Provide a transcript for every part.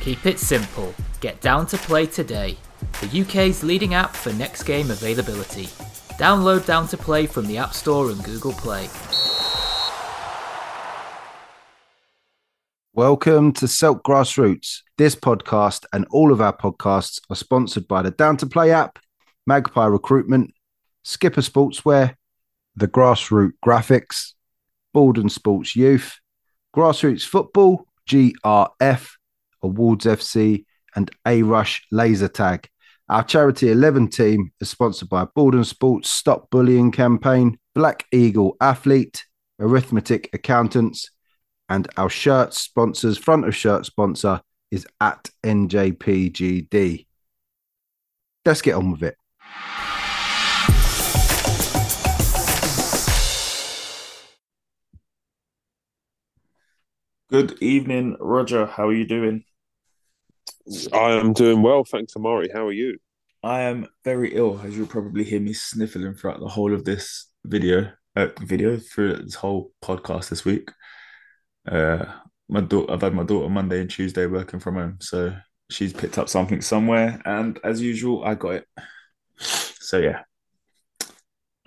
Keep it simple. Get down to play today. The UK's leading app for next game availability. Download Down to Play from the App Store and Google Play. Welcome to Silk Grassroots. This podcast and all of our podcasts are sponsored by the Down to Play app, Magpie Recruitment, Skipper Sportswear, the Grassroot Graphics, Baldon Sports Youth, Grassroots Football, GRF, Awards FC, and A Rush Laser Tag. Our Charity 11 team is sponsored by Baldon Sports Stop Bullying Campaign, Black Eagle Athlete, Arithmetic Accountants, and our shirt sponsors, front of shirt sponsor is at NJPGD. Let's get on with it. Good evening, Roger. How are you doing? I am doing well, thanks, Amari. How are you? I am very ill, as you'll probably hear me sniffling throughout the whole of this video, uh, video through this whole podcast this week. Uh, my daughter, I've had my daughter Monday and Tuesday working from home, so she's picked up something somewhere, and as usual, I got it. So yeah.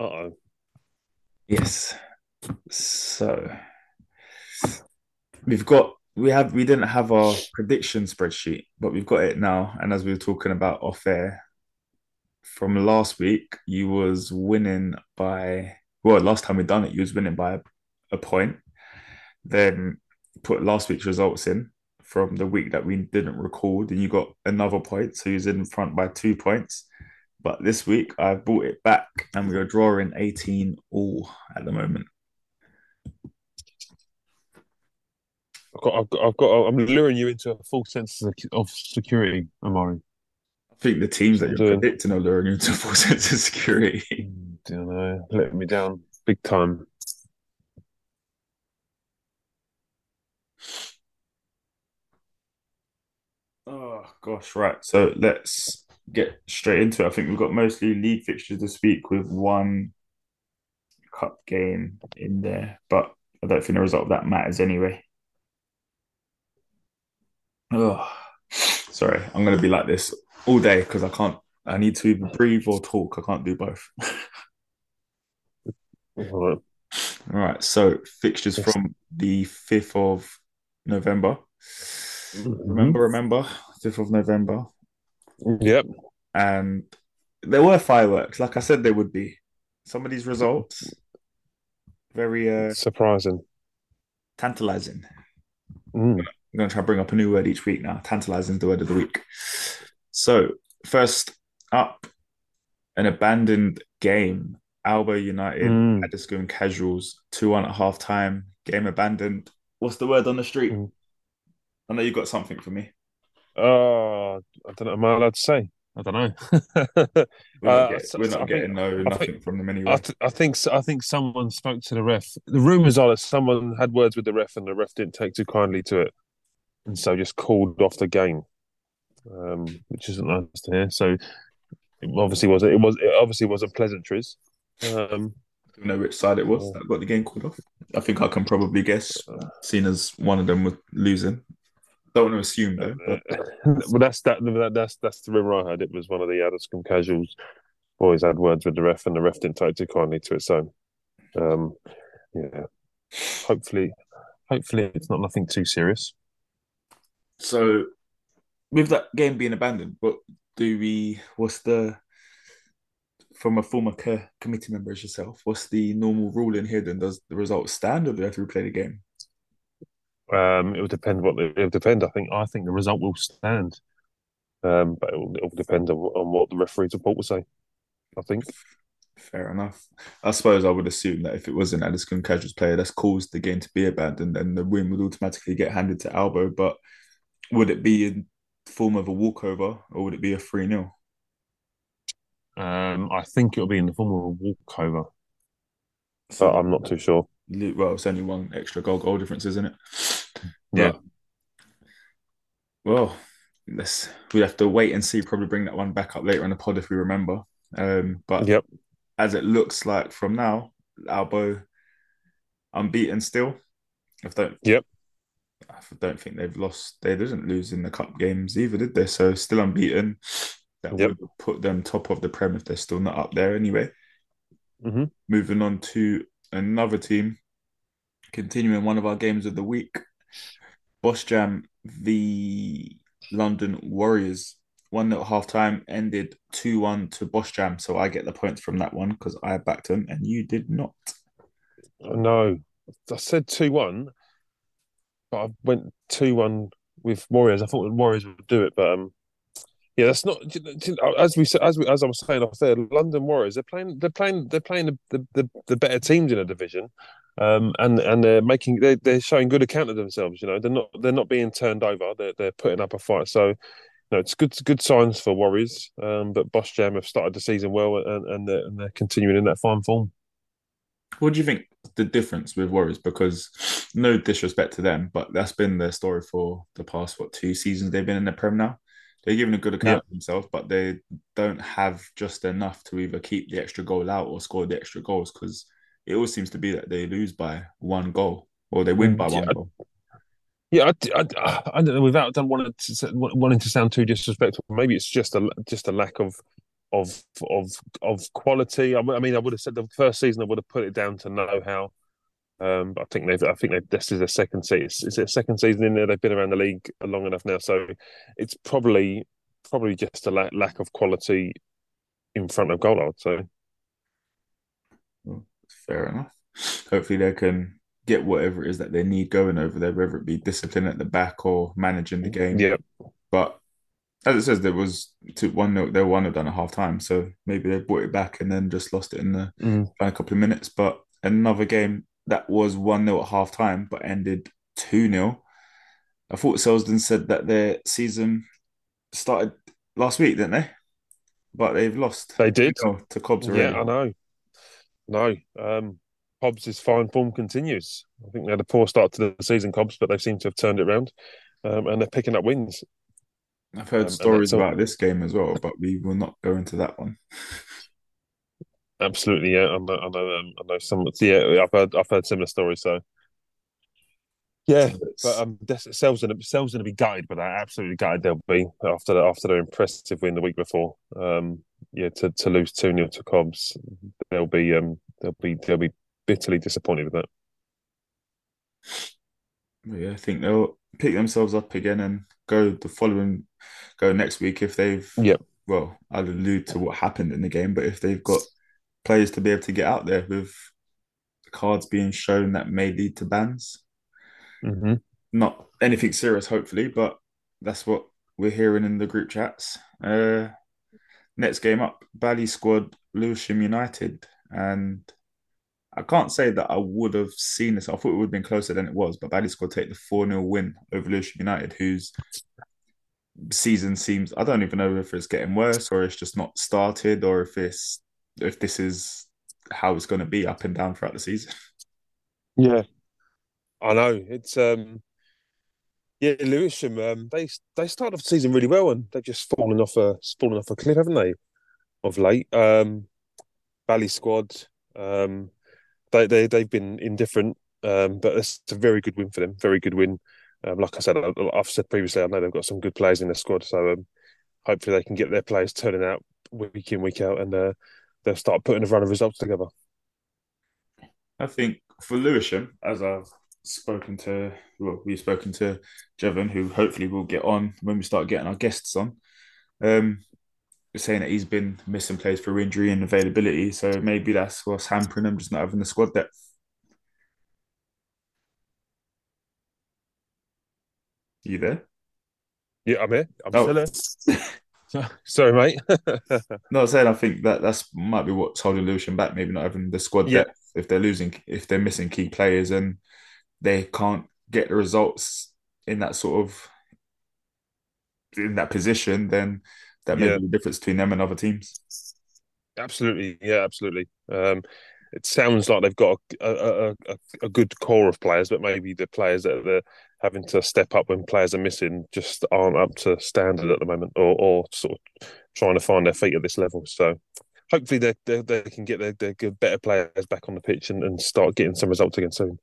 Uh oh. Yes. So we've got we have we didn't have our prediction spreadsheet, but we've got it now. And as we were talking about off air from last week, you was winning by well, last time we done it, you was winning by a, a point. Then put last week's results in from the week that we didn't record, and you got another point. So you was in front by two points. But this week I've brought it back and we're drawing 18 all at the moment. I've got, I've got, I've got, I'm luring you into a false sense of security, Amari. I think the teams that you're predicting are luring you into a full sense of security. Mm, don't know, letting me down big time. Oh gosh, right. So let's get straight into it. I think we've got mostly league fixtures this week with one cup game in there, but I don't think the result of that matters anyway. Oh, sorry. I'm gonna be like this all day because I can't. I need to either breathe or talk. I can't do both. All right. All right. So fixtures from the fifth of November. Remember, remember, fifth of November. Yep. and there were fireworks, like I said, there would be. Some of these results very uh, Surprising. tantalizing. Mm. I'm going to try to bring up a new word each week now. Tantalizing is the word of the week. So, first up, an abandoned game. Alba United, Mm. Addiscombe Casuals, 2 1 at half time. Game abandoned. What's the word on the street? Mm. I know you got something for me. Oh, I don't know. Am I allowed to say? I don't know. We're not, Uh, get- we're not getting think- no nothing think- from them anyway. I, th- I think I think someone spoke to the ref. The rumors are that someone had words with the ref, and the ref didn't take too kindly to it, and so just called off the game, um, which isn't nice to hear. So it obviously was it was it obviously wasn't pleasantries. Um, I don't know which side it was that got the game called off. I think I can probably guess, seeing as one of them was losing. Don't want to assume though. But well, that's that, that. That's that's the rumor I heard. It was one of the Addiscombe casuals Always had words with the ref, and the ref didn't take too kindly to it. So, um, yeah, hopefully, hopefully it's not nothing too serious. So, with that game being abandoned, what do we? What's the from a former co- committee member as yourself? What's the normal rule in here? Then does the result stand, or do we have to replay the game? Um, it will depend what it will depend. I think I think the result will stand, um, but it will, it will depend on, on what the referee's report will say. I think. Fair enough. I suppose I would assume that if it was an Addiscombe Casuals player that's caused the game to be abandoned, then the win would automatically get handed to Albo. But would it be in form of a walkover or would it be a 3 0? Um, I think it'll be in the form of a walkover, but So, I'm not too sure. well, it's only one extra goal goal difference, isn't it? Yeah. Well, let's we have to wait and see. Probably bring that one back up later in the pod if we remember. Um, but Yep. as it looks like from now, Albo unbeaten still. If don't Yep. I don't think they've lost. They didn't lose in the cup games either, did they? So still unbeaten. That Yep. would put them top of the Prem if they're still not up there anyway. hmm Moving on to another team, continuing one of our games of the week. Bosch Jam v London Warriors. One at half time ended 2 1 to Bosch Jam. So I get the points from that one because I backed them and you did not. No, I said two one, but I went two one with Warriors. I thought the Warriors would do it, but um, yeah, that's not as we as we as I was saying off there. London Warriors they're playing they're playing they're playing the the, the, better teams in a division, um, and and they're making they're, they're showing good account of themselves. You know, they're not they're not being turned over. They're they're putting up a fight. So. No, it's good. Good signs for Warriors, um, but Bosch Jam have started the season well, and and they're, and they're continuing in that fine form. What do you think the difference with Warriors? Because no disrespect to them, but that's been their story for the past what two seasons they've been in the Prem now. They're giving a good account of themselves, but they don't have just enough to either keep the extra goal out or score the extra goals. Because it always seems to be that they lose by one goal or they win mm, by Yeah, one goal. Yeah, I, I, I don't know. Without don't to wanting to sound too disrespectful, maybe it's just a just a lack of of of of quality. I, mean, I would have said the first season I would have put it down to know how. Um, but I think they've. I think they've, this is their second season. Is it a second season in there? They've been around the league long enough now, so it's probably probably just a lack, lack of quality in front of goal. I would say. Well, fair enough. Hopefully they can get whatever it is that they need going over there, whether it be discipline at the back or managing the game. Yeah, But as it says, there was two one note they were one done at half time, so maybe they brought it back and then just lost it in the Mm. final couple of minutes. But another game that was one 0 at half time but ended two 0 I thought Selsdon said that their season started last week, didn't they? But they've lost. they did. to Cobbs already. Yeah, I know. No, um, Cobbs' fine form continues. I think they had a poor start to the season, Cobbs, but they seem to have turned it around, um, and they're picking up wins. I've heard Um, stories all- about this game as well, but we will not go into that one. Absolutely, yeah. I know, I know, um, I know some. Yeah, I've heard, I've heard similar stories. So, yeah, but um, Selves going to Selves going to be gutted, but they're absolutely gutted. They'll be after the, after their impressive win the week before. Um, yeah, to, to lose two 0 to Cobbs, they'll be um, they'll be they'll be bitterly disappointed with that. yeah, I think they'll pick themselves up again and go the following, go next week if they've. Yeah. Well, I'll allude to what happened in the game, but if they've got players to be able to get out there with cards being shown that may lead to bans, Mm-hmm. not anything serious, hopefully, but that's what we're hearing in the group chats. Uh, next game up, Bally squad, Lewisham United, and I can't say that I would have seen this. I thought it would have been closer than it was, but Bally squad take the 4 0 win over Lewisham United, whose season seems I don't even know if it's getting worse or it's just not started or if it's if this is how it's going to be up and down throughout the season. Yeah, I know. It's um, yeah, Lewisham. Um, they they started off the season really well, and they've just fallen off a fallen off a cliff, haven't they? Of late, um, Valley squad. Um, they they they've been indifferent, um, but it's a very good win for them. Very good win. Um, like I said, I, I've said previously, I know they've got some good players in their squad, so um, hopefully they can get their players turning out week in week out, and uh, they'll start putting a run of results together. I think for Lewisham, as I've spoken to, well, we've spoken to Jevon, who hopefully will get on when we start getting our guests on. Um, saying that he's been missing plays for injury and availability, so maybe that's what's hampering him, just not having the squad depth. You there? Yeah, I'm here. I'm Oh. still here. Sorry, mate. No, I'm saying I think that that's might be what's holding Lewisham back. Maybe not having the squad Yeah. depth. If they're losing, if they're missing key players and they can't get the results in that sort of in that position, then that may Yeah. be the difference between them and other teams. Absolutely, yeah, absolutely. Um, it sounds like they've got a, a, a, a good core of players, but maybe the players that they're having to step up when players are missing just aren't up to standard at the moment, or, or sort of trying to find their feet at this level. So hopefully they they, they can get their, their good, better players back on the pitch and, and start getting some results again soon.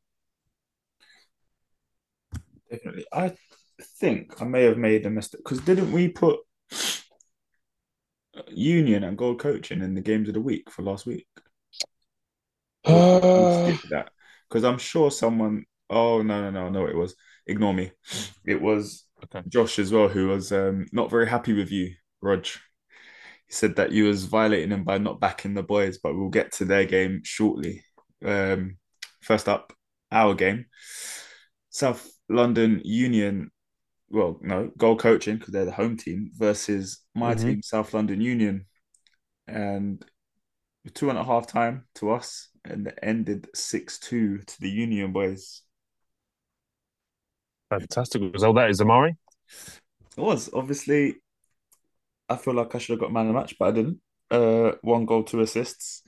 Definitely. I think I may have made a mistake because didn't we put Union and goal coaching in the games of the week for last week? Uh, that because I'm sure someone. Oh no no no no! It was ignore me. It was Okay. Josh as well who was um, not very happy with you, Rog. He said that you was violating him by not backing the boys, but we'll get to their game shortly. Um, first up, our game, South London Union. Well, no, goal coaching because they're the home team versus my Mhm. team, South London Union, and two and a half time to us, and it ended six two to the Union boys. fantastic result. That is Amari. It was obviously. I feel like I should have got man of the match, but I didn't. Uh, one goal, two assists,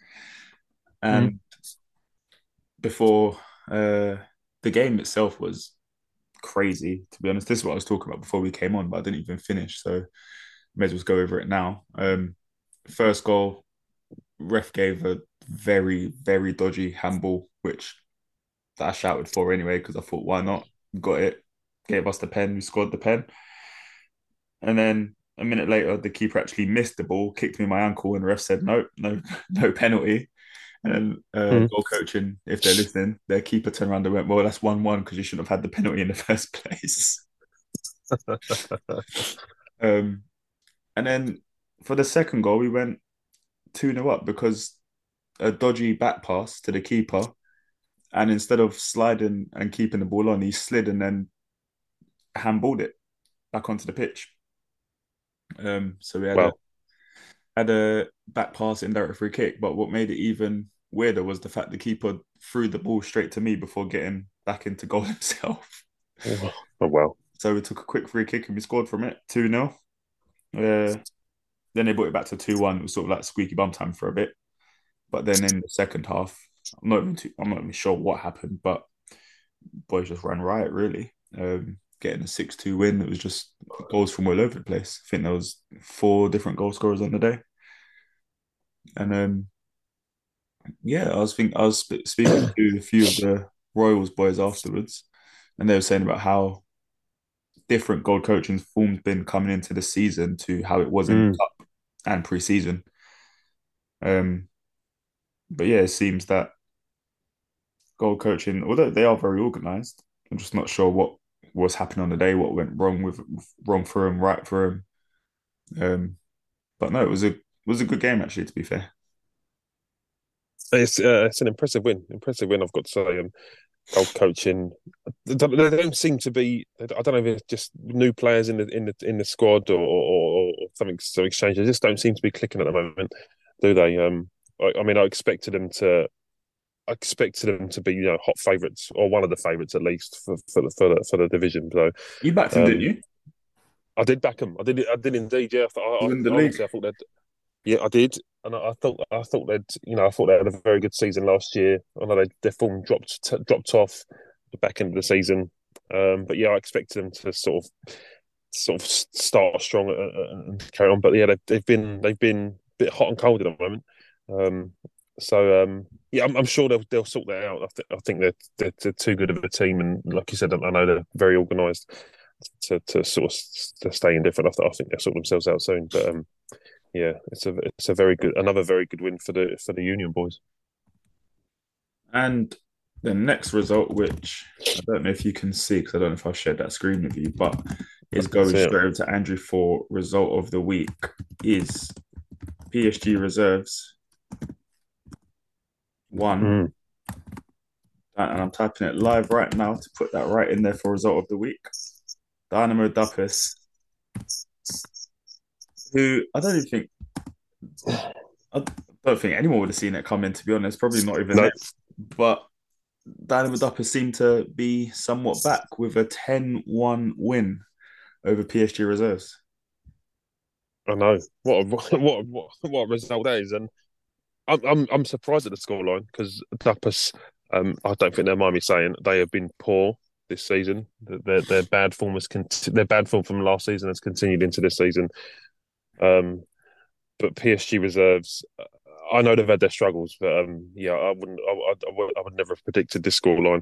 and before uh, the game itself was crazy. To be honest, this is what I was talking about before we came on, but I didn't even finish, so may as well go over it now. Um, first goal, ref gave a very very dodgy handball, which that I shouted for anyway because I thought why not? Got it, gave us the pen, we scored the pen, and then a minute later the keeper actually missed the ball, kicked me in my ankle, and the ref said no, no, no penalty. And then uh, Hmm. goal coaching, if they're listening, their keeper turned around and went, "Well, that's one-one because you shouldn't have had the penalty in the first place." Um, and then for the second goal, we went 2 0 up because a dodgy back pass to the keeper. And instead of sliding and keeping the ball on, he slid and then handballed it back onto the pitch. Um, so we had, Wow. Had a back pass in indirect free kick. But what made it even weirder was the fact the keeper threw the ball straight to me before getting back into goal himself. oh well. So we took a quick free kick and we scored from it 2 0. Uh, then they brought it back to 2 1. It was sort of like squeaky bum time for a bit. But then in the second half, I'm not even too, I'm not even sure what happened, but boys just ran riot really. Um, getting a 6 2 win. It was just goals from all over the place. I think there was four different goal scorers on the day. And um, yeah, I was think I was speaking to a few of the Royals boys afterwards, and they were saying about how different goal coaching form's been coming into the season to how it was in Mm. the cup and pre-season. Um, but yeah, it seems that goal coaching, although they are very organised, I'm just not sure what was happened on the day, what went wrong with wrong for him, right for him. Um, but no, it was a was a good game actually. To be fair, It's uh, it's an impressive win. Impressive win. I've got to say. Um, goal coaching. They don't, seem to be. I don't know if it's just new players in the in the in the squad or or, or something. Some exchange. They just don't seem to be clicking at the moment, do they? Um, I, I mean, I expected them to. I expected them to be, you know, hot favourites or one of the favourites at least for for the for the, for the division. So you backed them, Um, didn't you? I did back them. I did. I did indeed. Yeah. I, I, win the honestly, I thought. Yeah, I did, and I, I thought I thought they'd you know I thought they had a very good season last year. I know they, their form dropped t- dropped off the back end of the season, um, but yeah, I expected them to sort of sort of start strong and, and- and carry on. But yeah, they've, they've been they've been a bit hot and cold at the moment. Um, so um, yeah, I'm, I'm sure they'll they'll sort that out. I, th- I think they're, they're they're too good of a team, and like you said, I know they're very organised to to sort of to stay indifferent. I, th- I think they'll sort themselves out soon. But um, yeah, it's a it's a very good another very good win for the for the Union boys. And the next result, which I don't know if you can see because I don't know if I've shared that screen with you, but is going straight over to Andrew for result of the week is PSG reserves one. Mm. And I'm typing it live right now to put that right in there for result of the week. Dynamo Duppas, who I don't even think I don't think anyone would have seen it coming, to be honest. Probably not even No. But Dynamo Duppas seemed to be somewhat back with a 10-1 win over PSG reserves. I know what a, what what what a result that is, and I'm I'm I'm surprised at the scoreline because Duppas, um, I don't think they'll mind me saying they have been poor this season. Their their bad form has cont- their bad form from last season has continued into this season. Um, but PSG reserves, uh, I know they've had their struggles, but um, yeah, I wouldn't, I, I, I would never have predicted this scoreline.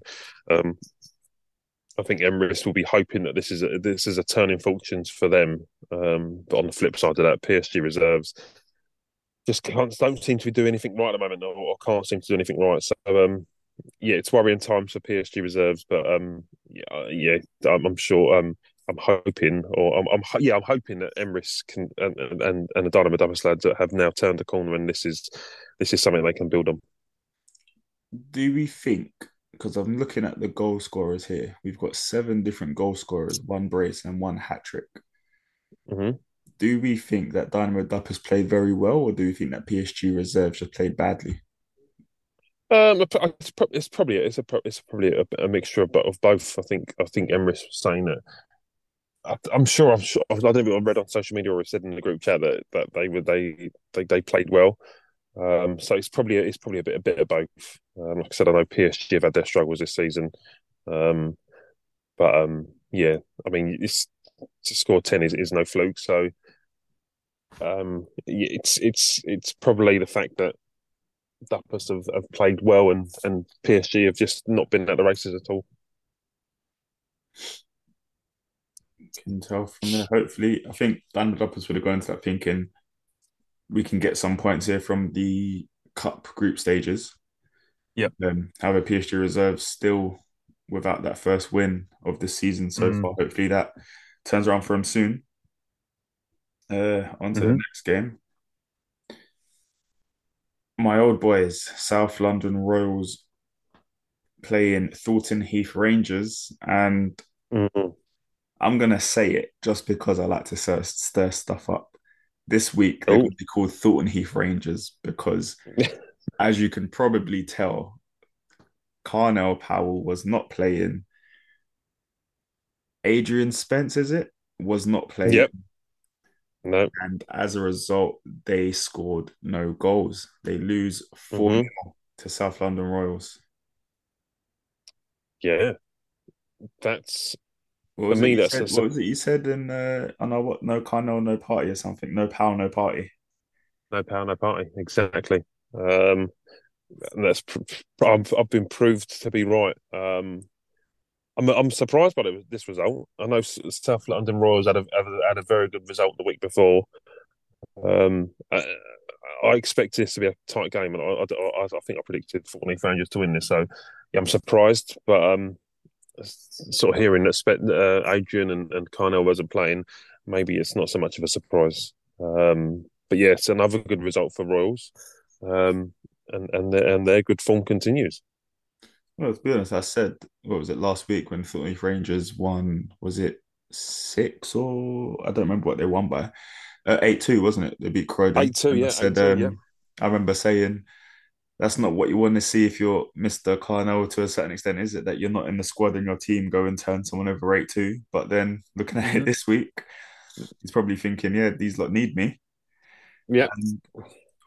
Um, I think Emirates will be hoping that this is a, this is a turning fortunes for them. Um, but on the flip side of that, PSG reserves just can't don't seem to be doing anything right at the moment, or, or can't seem to do anything right. So um, yeah, it's worrying times for PSG reserves, but um, yeah, uh, yeah, I'm, I'm sure. Um, I'm hoping, or I'm, I'm, yeah, I'm hoping that Emrys can and and, and the Dynamo Duppas lads have now turned the corner, and this is this is something they can build on. Do we think? Because I'm looking at the goal scorers here. We've got seven different goal scorers, one brace and one hat trick. Mm-hmm. Do we think that Dynamo Duppas played very well, or do we think that PSG reserves have played badly? Um, it's, it's probably it's a it's probably a, a mixture of, of both. I think I think Emirates was saying that I, am sure. I'm sure. I don't think I read on social media or said in the group chat that, that they were they they, they played well. Um, so it's probably it's probably a bit a bit of both. Um, like I said, I know PSG have had their struggles this season, um, but um, yeah, I mean, it's, to score ten is, is no fluke. So um, it's it's it's probably the fact that Duppas have, have played well and and PSG have just not been at the races at all. Can tell from there. Hopefully, I think Dynamo Duppas would have gone into that thinking we can get some points here from the cup group stages. Yep. Um, however, PSG reserves still without that first win of the season so mm. far. Hopefully that turns around for them soon. Uh, on to mm-hmm. the next game. My old boys, South London Royals, playing Thornton Heath Rangers, and mm-hmm. I'm gonna say it just because I like to stir, stir stuff up. This week they're going to be called Thornton Heath Rangers because, as you can probably tell, Carnell Powell was not playing. Adrian Spence, is it? Was not playing. Yep. No. And as a result, they scored no goals. They lose 4 mm-hmm. to South London Royals. Yeah. That's what was, me, that's said, what was it you said in uh, I know what no Carnell, no no party or something. No power, no party. No power, no party. Exactly. Um, that's I've, I've been proved to be right. Um, I'm I'm surprised by this result. I know South London Royals had a had a very good result the week before. Um, I, I expect this to be a tight game, and I, I, I think I predicted Thornton Rangers to win this. So yeah, I'm surprised, but um, sort of hearing that uh, Adrian and, and Carnell wasn't playing, maybe it's not so much of a surprise. Um, but yeah, it's another good result for Royals, um, and and and their good form continues. Well, to be honest, I said what was it last week when Thornton Rangers won? Was it six or I don't remember what they won by? Uh, eight two, wasn't it? They beat Croydon. Eight two, yeah. I said, um, yeah. I remember saying that's not what you want to see if you're Mr. Carnell to a certain extent, is it? That you're not in the squad and your team go and turn someone over 8 2. But then looking at mm-hmm. it this week, he's probably thinking, yeah, these lot need me. Yeah. And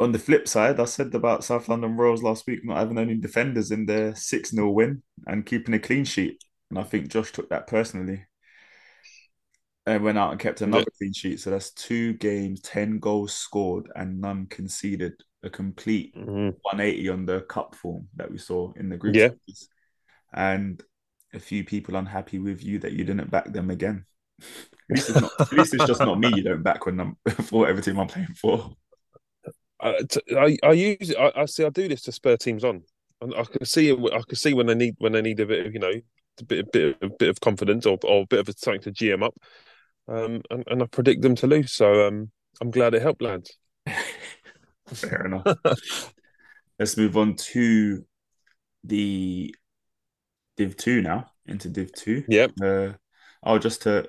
on the flip side, I said about South London Royals last week not having any defenders in their 6 0 win and keeping a clean sheet. And I think Josh took that personally and went out and kept another yeah. clean sheet. So that's two games, 10 goals scored, and none conceded a complete mm-hmm. 180 on the cup form that we saw in the group yeah. and a few people unhappy with you that you didn't back them again. at, least it's not, at least it's just not me you don't back when I'm for whatever team I'm playing for. I, I, I use I, I see I do this to spur teams on. I, I can see I can see when they need when they need a bit of you know a bit a bit a bit of confidence or, or a bit of a, something to GM up, um, and, and I predict them to lose. So um, I'm glad it helped, lads. Fair enough. Let's move on to the Div 2 now, into Div 2. Yep. Uh, oh, just to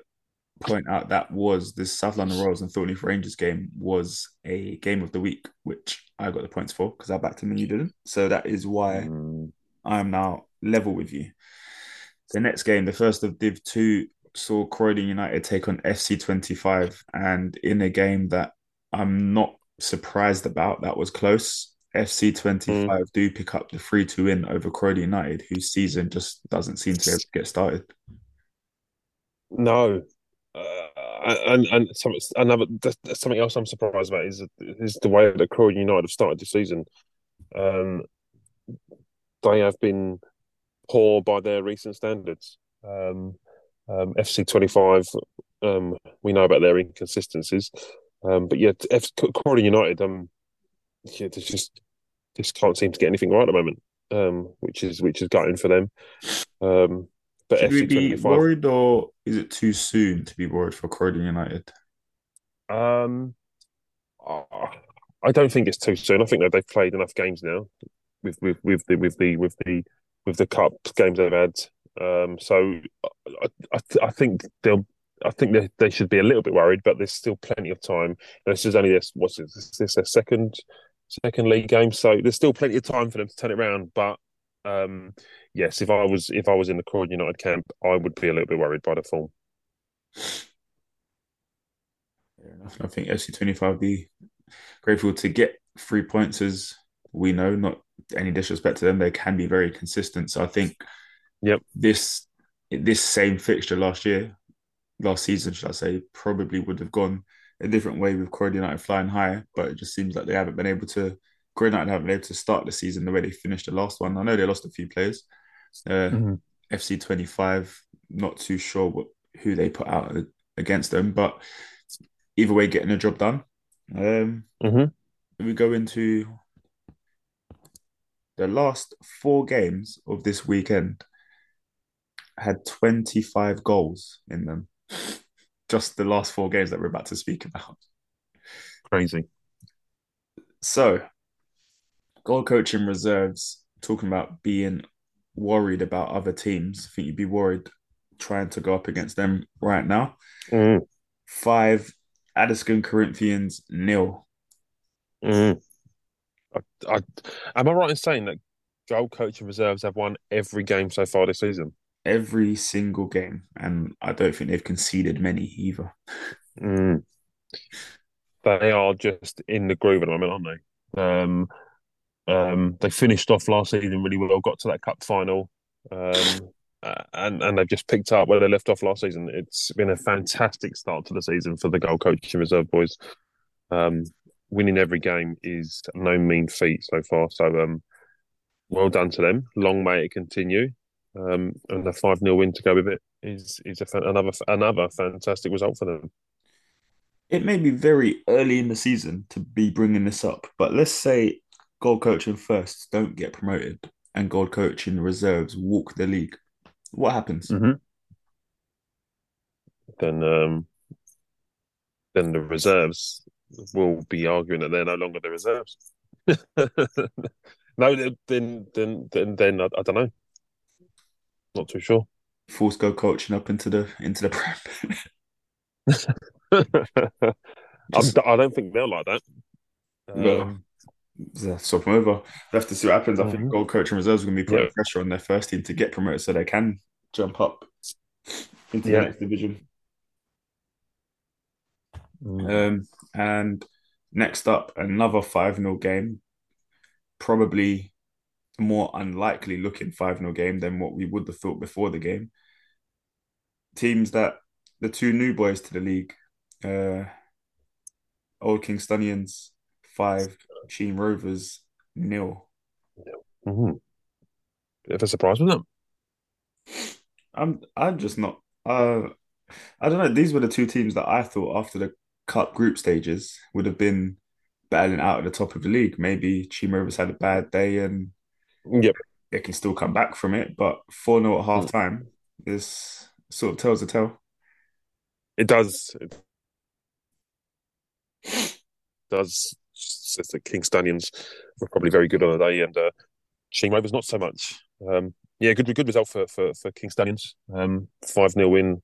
point out that was this South London Royals and Thornton Rangers game was a game of the week, which I got the points for because I backed him and you didn't. So that is why mm. I am now level with you. The next game, the first of Div 2, saw Croydon United take on FC 25 and in a game that I'm not surprised about. That was close. FC 25 mm. do pick up the 3 2 win over Croydon United, whose season just doesn't seem to get started. No. And and some, another something else I'm surprised about is is the way that Croydon United have started the season. Um, they have been poor by their recent standards. Um, um, FC twenty five, um, we know about their inconsistencies, um, but yeah, F- Croydon United, um, yeah, they just just can't seem to get anything right at the moment, um, which is which is gutting for them. Um, but Should we be worried, or is it too soon to be worried for Croydon United? um, I don't think it's too soon. I think that they've played enough games now with with with the with the with the with the cup games they've had. Um, so I, I, I think they'll. I think they, they should be a little bit worried, but there's still plenty of time. This is only this what's this, is this a second second league game, so there's still plenty of time for them to turn it around. But um, yes, if I was if I was in the Croydon United camp, I would be a little bit worried by the form. Fair enough. I think FC twenty five be grateful to get three points as we know. Not any disrespect to them, they can be very consistent. So I think, Yep. this this same fixture last year, last season, should I say, probably would have gone a different way with Croydon United flying high. But it just seems like they haven't been able to. United haven't been able to start the season the way they finished the last one. I know they lost a few players. Uh, FC twenty five, not too sure what who they put out against them, but either way, getting the job done. Um, Mhm. We go into the last four games of this weekend had 25 goals in them. Just the last four games that we're about to speak about. Crazy. So, goal coaching reserves, talking about being worried about other teams. I think you'd be worried trying to go up against them right now. Mm. Five, Addiscombe Corinthians, nil. Mm. I, I, am I right in saying that goal coaching reserves have won every game so far this season? Every single game. And I don't think they've conceded many either. Mm. They are just in the groove at the moment, aren't they? Um, um, they finished off last season really well, got to that cup final, um, and and they've just picked up where they left off last season. It's been a fantastic start to the season for the goal coaching reserve boys. Um, winning every game is no mean feat so far. So, um, well done to them. Long may it continue. Um, and a five 0 win to go with it is is a, another another fantastic result for them. It may be very early in the season to be bringing this up, but let's say goal coaching first don't get promoted and goal coaching reserves walk the league. What happens? Mm-hmm. Then, um, then the reserves will be arguing that they're no longer the reserves. no, then, then, then, then I, I don't know. Not too sure. Force goal coaching up into the into the prem. I'm, I don't think they'll like that. No. Swap them over. We'll have to see what happens. I think Mhm. coach and reserves are going to be putting Yeah. pressure on their first team to get promoted so they can jump up into Yeah. the next division. mm, Um, and next up, another 5 0 game. Probably more unlikely looking 5 0 game than what we would have thought before the game. Teams that the two new boys to the league, uh, Old Kingstonians, five, Sheen Rovers, nil. mhm. Bit of a surprise, wasn't it? I'm I'm just not uh I don't know. These were the two teams that I thought after the cup group stages would have been battling out at the top of the league. Maybe Team Rovers had a bad day and Yep. they can still come back from it, but 4 0 at half Mm. time is sort of tells the tale. It does. It does. Says the Kingstonians were probably very good on the day, and uh, Sheen Rovers not so much. Um, yeah, good good result for for, for Kingstonians. Um, five 0 win,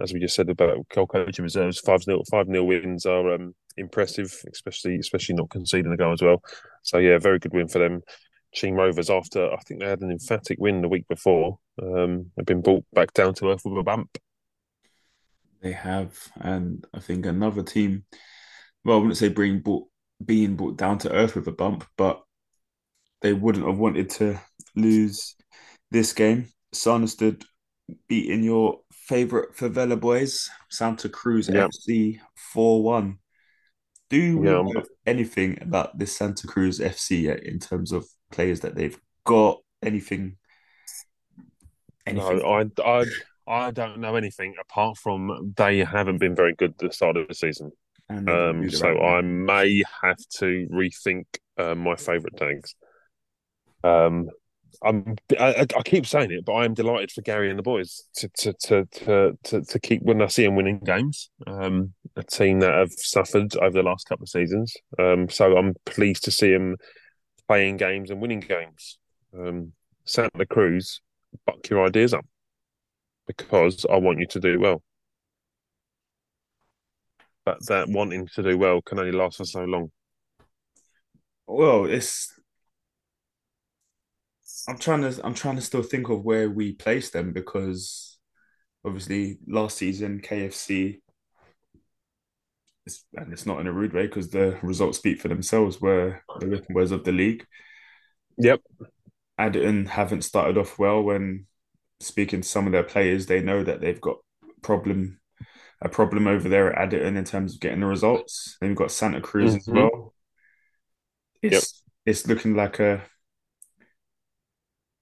as we just said about coaching reserves. Five 0 five 0 wins are um, impressive, especially especially not conceding a goal as well. So yeah, very good win for them. Sheen Rovers, after I think they had an emphatic win the week before, um, have been brought back down to earth with a bump. They have, and I think another team. Well, I wouldn't say being brought being brought down to earth with a bump, but they wouldn't have wanted to lose this game. Sanderstead beating your favorite favela boys, Santa Cruz Yeah. FC four one. Do we Yeah, know anything about this Santa Cruz FC yet in terms of players that they've got? Anything? Anything? No, I, I, I don't know anything apart from they haven't been very good at the start of the season. Um, so right I may have to rethink uh, my favourite tags. Um, I'm, I, I I keep saying it, but I am delighted for Gary and the boys to to to to to, to keep when I see them winning games. Um, a team that have suffered over the last couple of seasons. Um, so I'm pleased to see them playing games and winning games. Um, Santa Cruz, buck your ideas up because I want you to do well. But that wanting to do well can only last for so long. Well, it's. I'm trying to. I'm trying to still think of where we place them because, obviously, last season KFC. It's, and it's not in a rude way because the results speak for themselves. Were the written words of the league. Yep. Addington haven't started off well. When speaking to some of their players, they know that they've got problem a problem over there at Addington in terms of getting the results. Then we've got Santa Cruz as Mhm. well. It's it's looking like a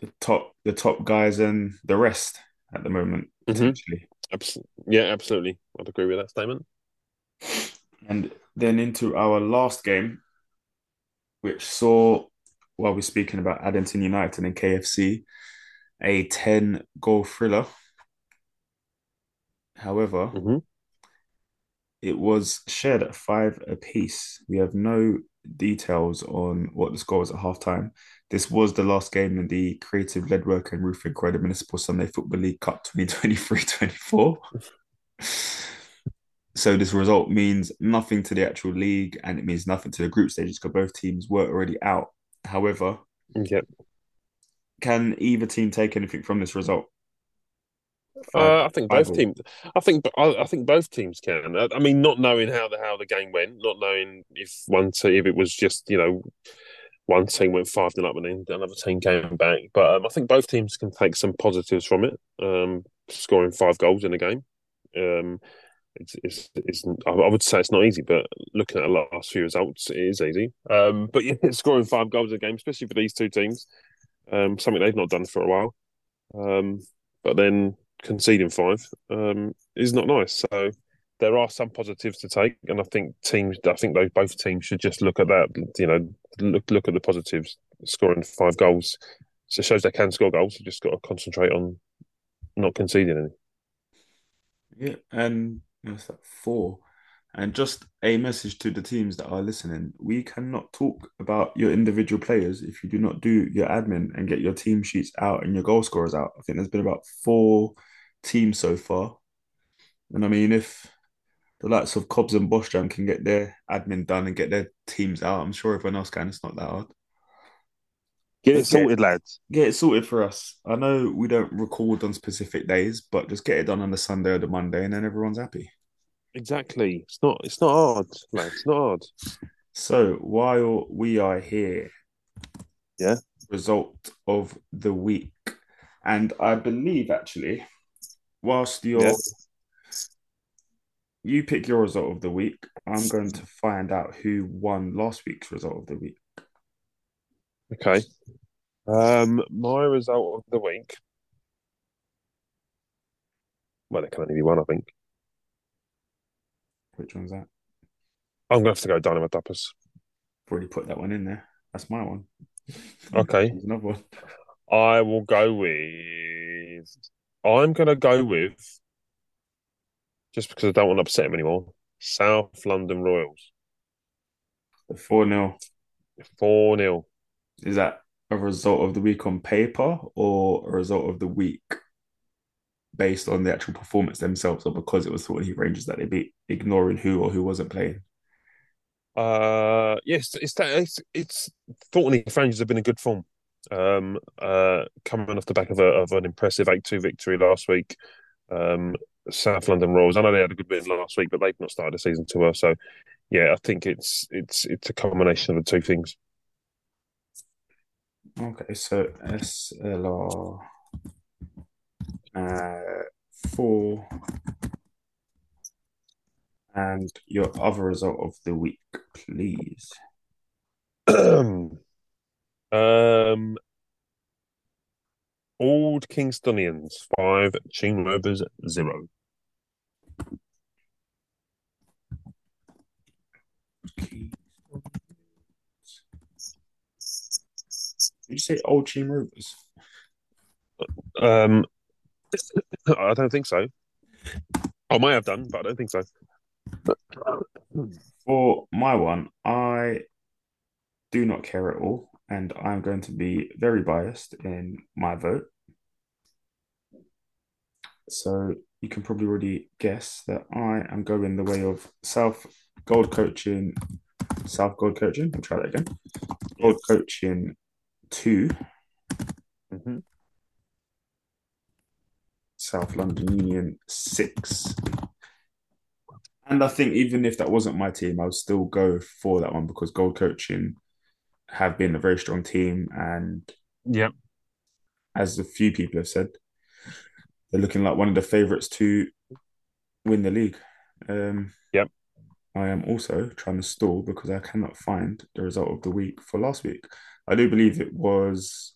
the top the top guys and the rest at the moment Mhm. potentially. Abs- yeah, absolutely. I'd agree with that statement. And then into our last game, which saw while we're speaking about Addington United and KFC, a 10 goal thriller. However, Mhm. it was shared at five apiece. We have no details on what the score was at halftime. This was the last game in the Creative Leadwork and Roofing Croydon Municipal Sunday Football League Cup 2023-24. So this result means nothing to the actual league and it means nothing to the group stages because both teams were already out. However, Yep. can either team take anything from this result? Uh, I think both teams. I think I, I think both teams can. I, I mean, not knowing how the how the game went, not knowing if one team if it was just you know one team went five 0 up and then another team came back. But um, I think both teams can take some positives from it. Um, scoring five goals in a game. Um, it's, it's, it's I I would say it's not easy, but looking at the last few results, it is easy. Um, but yeah, scoring five goals in a game, especially for these two teams, um, something they've not done for a while. Um, but then conceding five um, is not nice. So there are some positives to take, and I think teams, I think those both teams should just look at that. You know, look look at the positives. Scoring five goals, so it shows they can score goals. You just got to concentrate on not conceding any. Yeah, and that's that four. And just a message to the teams that are listening: we cannot talk about your individual players if you do not do your admin and get your team sheets out and your goal scorers out. I think there's been about four teams so far, and I mean, if the likes of Cobbs and Bostrom can get their admin done and get their teams out, I'm sure everyone else can. It's not that hard. Get it sorted, lads. Get it sorted for us. I know we don't record on specific days, but just get it done on the Sunday or the Monday, and then everyone's happy. Exactly. It's not. It's not hard, lads. It's not hard. So while we are here, Yeah. result of the week, and I believe actually, whilst you're Yeah. you pick your result of the week, I'm going to find out who won last week's result of the week. Okay. Um, my result of the week. Well, there can only be one, I think. Which one's that? I'm gonna have to go Dynamo Duppas. I've already put that one in there. That's my one. Okay. There's another one. I will go with. I'm gonna go with. Just because I don't want to upset him anymore. South London Royals. The 4 0. 4 0. Is that a result of the week on paper or a result of the week based on the actual performance themselves or because it was Thornton Heath Rangers that they beat, ignoring who or who wasn't playing? Uh, yes, it's that. It's, it's Thornton Heath Rangers have been in good form. Um, uh, coming off the back of a of an impressive eight two victory last week. Um, South London Royals. I know they had a good win last week, but they've not started the season too well. So, yeah, I think it's it's it's a combination of the two things. Okay, so SLR uh, four and your other result of the week, please. um, Old Kingstonians five, Cheam Rovers zero. Did you say Old Team Rovers? Um, I don't think so. I might have done, but I don't think so. For my one, I do not care at all, and I'm going to be very biased in my vote. So you can probably already guess that I am going the way of South Goal Coaching, South Goal Coaching. I'll try that again. Goal Coaching 2 Mm-hmm. South London Union six. And I think even if that wasn't my team, I would still go for that one because Goal Coaching have been a very strong team. And Yep. as a few people have said, they're looking like one of the favourites to win the league. Um, Yep. I am also trying to stall because I cannot find the result of the week for last week. I do believe it was,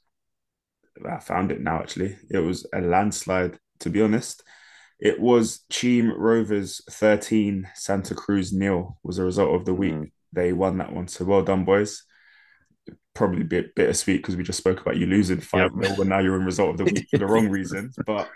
I found it now actually. It was a landslide, to be honest. It was Cheam Rovers 13, Santa Cruz nil was the result of the week. Mm. They won that one. So well done, boys. Probably a bit bittersweet because we just spoke about you losing 5 0 Yep. and now you're in result of the week for the wrong reasons. But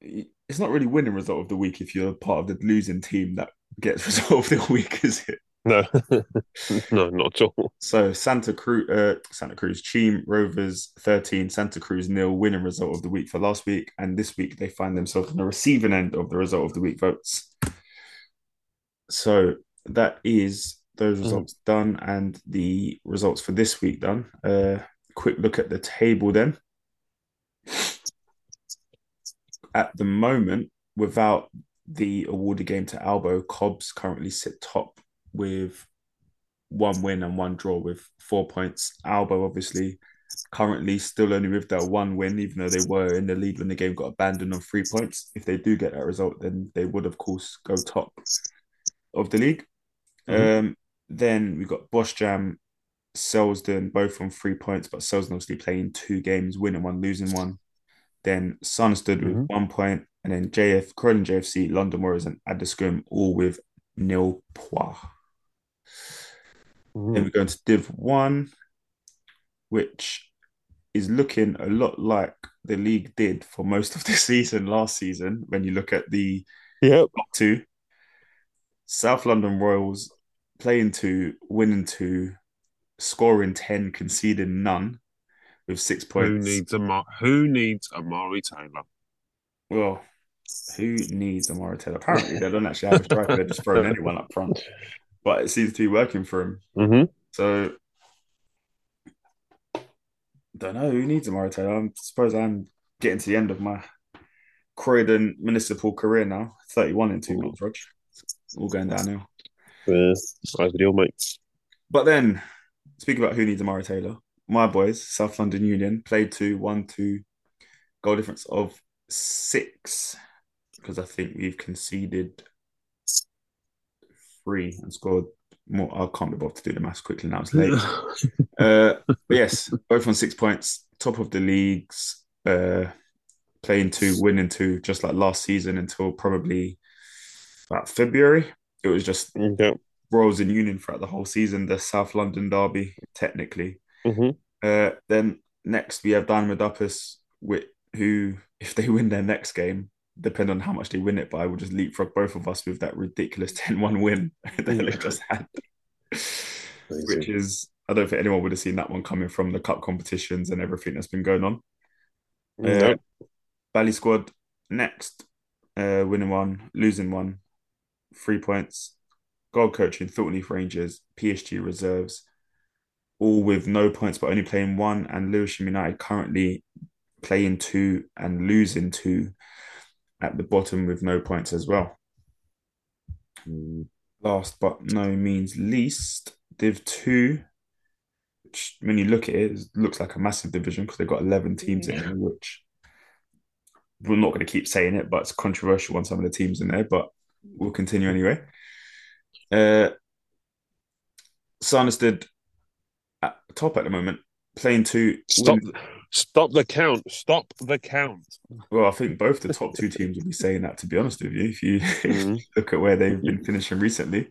it's not really winning result of the week if you're part of the losing team that gets result of the week, is it? No, no, not at all. So Santa Cruz, uh, Santa Cruz, Cheam Rovers 13, Santa Cruz nil, winning result of the week for last week, and this week they find themselves on the receiving end of the result of the week votes. So that is those results done and the results for this week done. Uh, quick look at the table then. At the moment, without the awarded game to Albo, Cobbs currently sit top with one win and one draw with four points. Alba, obviously currently still only with their one win, even though they were in the lead when the game got abandoned on three points. If they do get that result, then they would of course go top of the league. Mhm. Um, then we got Bosch Jam, Selsdon, both on three points, but Selsdon obviously playing two games, winning one, losing one. Then Sunstead with Mhm. one point, and then JF, Croydon JFC, London Warriors, and Addiscombe all with nil points. Then mm-hmm. we go into Div 1, which is looking a lot like the league did for most of the season last season when you look at the Yep. top two. South London Royals playing two, winning two, scoring 10, conceding none with six points. Who needs Amar? Who needs Amari Taylor? Well, who needs Amari Taylor? Apparently, they don't actually have a striker. They're just throwing anyone up front. But it seems to be working for him. Mm-hmm. So, don't know who needs Amari Taylor. I suppose I'm getting to the end of my Croydon municipal career now. 31 in two Ooh. months, Rog. All going downhill. Yeah, ideal, mate. But then, speak about who needs Amari Taylor, my boys, South London Union, played two, one, two, goal difference of six. Because I think we've conceded three and scored more. I can't be bothered to do the maths quickly now. It's late. uh, but yes, both on six points, top of the leagues, uh, playing two, winning two, just like last season until probably about February. It was just yeah. Royals and Union throughout the whole season, the South London derby, technically. Mm-hmm. Uh, then next we have Dynamo Duppas, with who, if they win their next game, depending on how much they win it by, will just leapfrog both of us with that ridiculous 10-1 win that they just had. Which is, I don't think anyone would have seen that one coming from the cup competitions and everything that's been going on. No. Uh, Bally squad next, uh, winning one, losing one, three points. Goal coaching, Thornton Heath Rangers, PSG reserves, all with no points but only playing one, and Lewisham United currently playing two and losing two at the bottom with no points as well. Last but no means least, Div 2, which when you look at it, it looks like a massive division because they've got 11 teams in there, which we're not going to keep saying it, but it's controversial on some of the teams in there, but we'll continue anyway. Uh, did at top at the moment, playing two. Stop, win- stop the count. Stop the count. Well, I think both the top two teams will be saying that. To be honest with you, if you Mhm. look at where they've been finishing recently,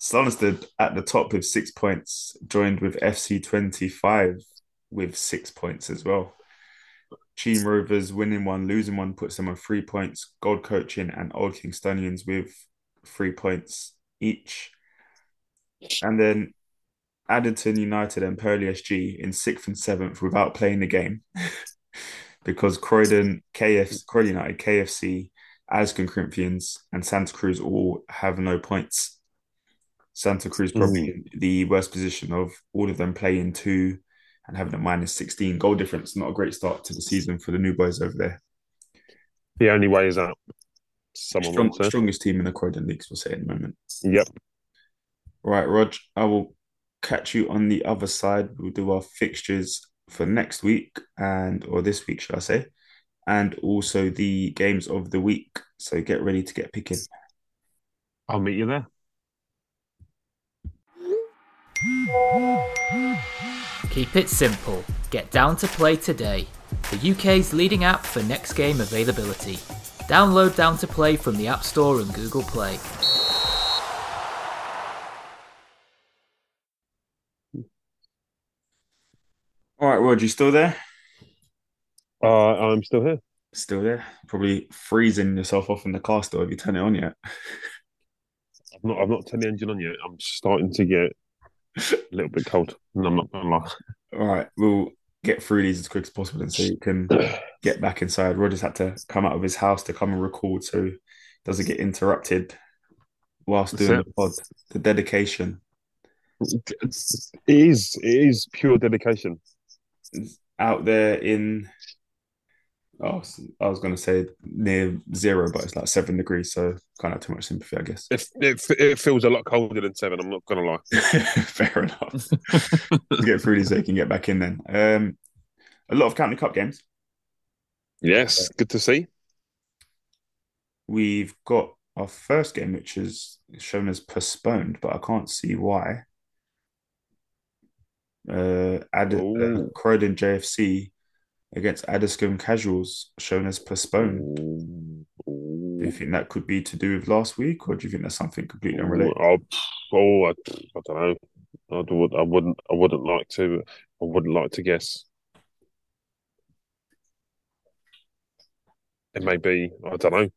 Stansted at the top with six points, joined with FC twenty five with six points as well. Cheam Rovers winning one, losing one puts them on three points. Goal Coaching and Old Kingstonians with three points each. And then Addington United and Purley SG in sixth and seventh without playing the game because Croydon, KF, Croydon United, KFC, Ascon Corinthians, and Santa Cruz all have no points. Santa Cruz hmm. probably in the worst position of all of them playing two and having a minus 16 goal difference. Not a great start to the season for the new boys over there. The only way is out. Someone Strong, strongest team in the Croydon leagues, we'll say at the moment. Yep. Right, Rog, I will catch you on the other side. We'll do our fixtures for next week and or this week, should I say, and also the games of the week. So get ready to get picking. I'll meet you there. Keep it simple. Get down to play today. The UK's leading app for next game availability. Download Down to Play from the App Store and Google Play. All right, Rog, you still there? Uh, I'm still here. Still there? Probably freezing yourself off in the car still. Have you turned it on yet? I've not, I've not turned the engine on yet. I'm starting to get a little bit cold. And I'm not gonna lie. All right, we'll get through these as quick as possible and so you can get back inside. Roger's had to come out of his house to come and record so he doesn't get interrupted whilst That's doing it. the pod. The dedication It is, it is pure dedication. Out there in oh I was gonna say near zero, but it's like seven degrees, so can't have too much sympathy, I guess. It, it, it feels a lot colder than seven. I'm not gonna lie. Fair enough. Let's get through these so you can get back in then. Um a lot of county cup games. Yes, good to see. We've got our first game, which is shown as postponed, but I can't see why. Uh, Ad- uh, Croydon JFC against Addiscombe Casuals shown as postponed. Ooh, Do you think that could be to do with last week, or do you think that's something completely unrelated? Oh, oh, I, I don't know. I would, I wouldn't, I wouldn't like to. I wouldn't like to guess. It may be. I don't know.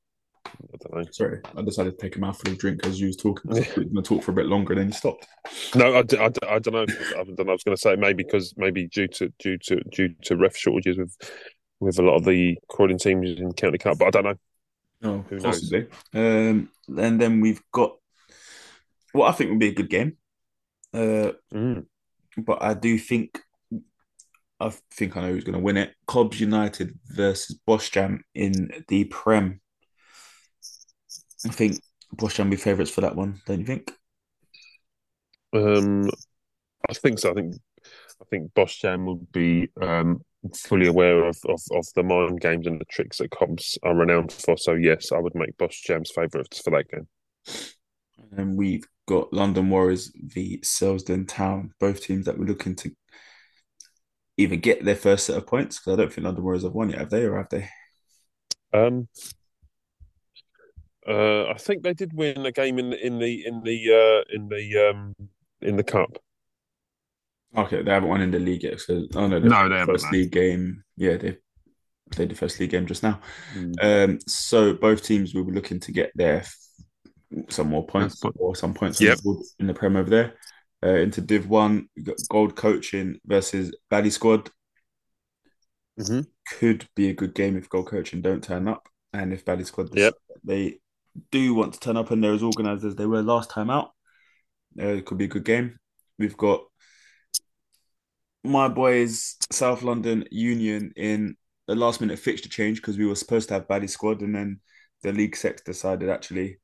I don't know. Sorry, I decided to take a mouthful of drink as you was talking. I was going to talk for a bit longer, and then you stopped. No, I, d- I, d- I don't know. I don't know. I was going to say maybe because maybe due to due to due to ref shortages with with a lot of the Croydon teams in County Cup, but I don't know. Oh, Who possibly. Um, and then we've got what I think would be a good game. Uh, Mm. but I do think I think I know who's going to win it. Cobbs United versus Bosch Jam in the Prem. I think Bosch Jam be favourites for that one, don't you think? Um, I think so. I think I think Bosch Jam would be um, fully aware of, of, of the mind games and the tricks that Cobbs are renowned for. So yes, I would make Bosch Jam's favourites for that game. And we've got London Warriors v Selsdon Town, both teams that we're looking to either get their first set of points because I don't think London Warriors have won yet, have they, or have they? Um, uh, I think they did win a game in the in the in the uh, in the um, in the cup. Okay, they haven't won in the league yet. So, oh no, No, they haven't, First no. league game, yeah, they played the first league game just now. Mm. Um, so both teams will be looking to get their some more points That's or some points Yep. on the board in the Prem over there. Uh, into Div One, we got Goal Coaching versus Valley Squad. Mhm. Could be a good game if Goal Coaching don't turn up, and if Valley Squad Yep. they do want to turn up and they're as organised as they were last time out. Uh, it could be a good game. We've got my boys, South London Union, in the last minute fixture change because we were supposed to have Valley Squad, and then the league sex decided actually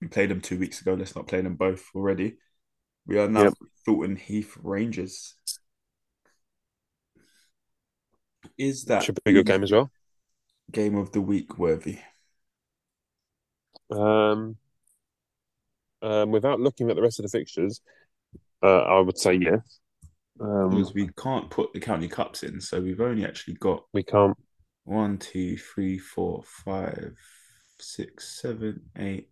we played them two weeks ago. Let's not play them both already. We are now Yep. Thornton Heath Rangers. Is that Should be a good game as well. game of the week worthy? Um, um, without looking at the rest of the fixtures, uh, I would say yes. Um, because we can't put the county cups in, so we've only actually got we can't. one, two, three, four, five, six, seven, eight,